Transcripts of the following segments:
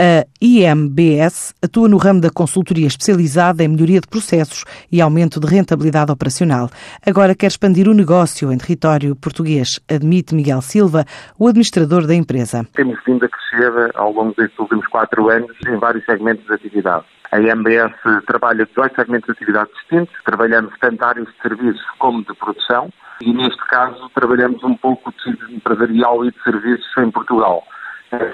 A IMBS atua no ramo da consultoria especializada em melhoria de processos e aumento de rentabilidade operacional. Agora quer expandir o negócio em território português, admite Miguel Silva, o administrador da empresa. Temos vindo a crescer ao longo destes últimos quatro anos em vários segmentos de atividade. A IMBS trabalha 18 segmentos de atividade distintos, trabalhamos tanto áreas de serviços como de produção e, neste caso, trabalhamos um pouco de empresarial e de serviços em Portugal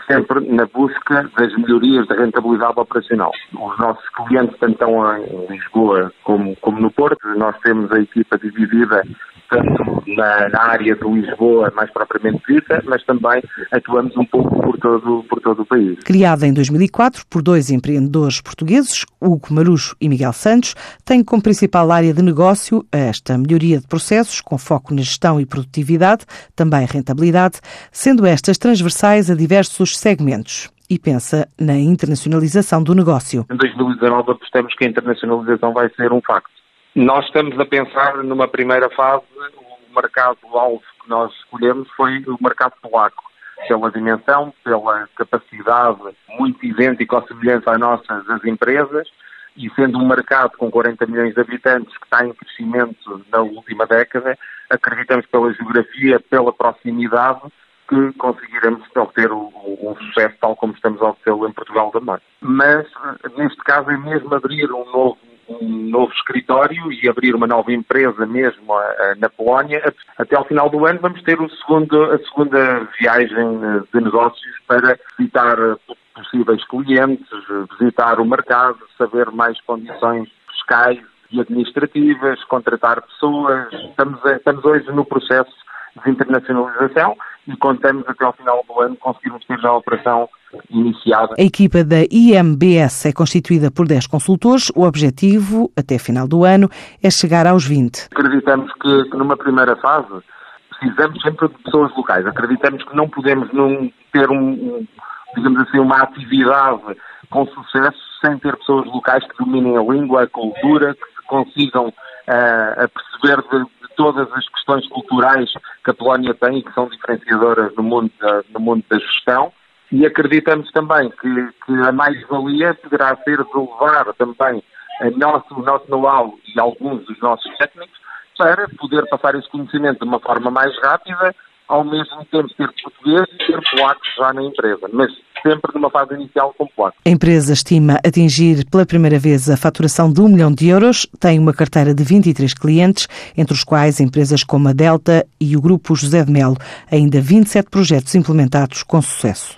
sempre na busca das melhorias da rentabilidade operacional. Os nossos clientes, tanto em Lisboa como, como no Porto, nós temos a equipa dividida tanto na, na, área de Lisboa, mais propriamente dita, mas também atuamos um pouco por todo, por todo o país. Criada em 2004 por dois empreendedores portugueses, Hugo Marucho e Miguel Santos, tem como principal área de negócio esta melhoria de processos, com foco na gestão e produtividade, também rentabilidade, sendo estas transversais a diversos segmentos e pensa na internacionalização do negócio. Em 2019 apostamos que a internacionalização vai ser um facto. Nós estamos a pensar numa primeira fase, o mercado-alvo que nós escolhemos foi o mercado polaco, pela dimensão, pela capacidade muito idêntica ou semelhante à nossa das empresas, e sendo um mercado com 40 milhões de habitantes que está em crescimento na última década, acreditamos pela geografia, pela proximidade, que conseguiremos obter o, sucesso tal como estamos a obtê-lo em Portugal também. Mas, neste caso, é mesmo abrir um novo um novo escritório e abrir uma nova empresa mesmo na Polónia. Até ao final do ano vamos ter o segundo, a segunda viagem eh, de negócios para visitar eh, possíveis clientes, visitar o mercado, saber mais condições fiscais e administrativas, contratar pessoas. Estamos, estamos hoje no processo de internacionalização e contamos até ao final do ano conseguirmos ter já a operação iniciada. A equipa da IMBS é constituída por 10 consultores. O objetivo, até final do ano, é chegar aos 20. Acreditamos que, que numa primeira fase precisamos sempre de pessoas locais. Acreditamos que não podemos não ter um, digamos assim, uma atividade com sucesso sem ter pessoas locais que dominem a língua, a cultura, que se consigam uh, a perceber de, de, todas as questões culturais que a Polónia tem e que são diferenciadoras no mundo da, no mundo da gestão. E acreditamos também que, que a mais-valia poderá ser de levar também nosso, o nosso know-how e alguns dos nossos técnicos para poder passar esse conhecimento de uma forma mais rápida, ao mesmo tempo ter português e ter polacos já na empresa, mas sempre numa fase inicial com polacos. A empresa estima atingir pela primeira vez a faturação de um milhão de euros, tem uma carteira de 23 clientes, entre os quais empresas como a Delta e o Grupo José de Melo, ainda 27 projetos implementados com sucesso.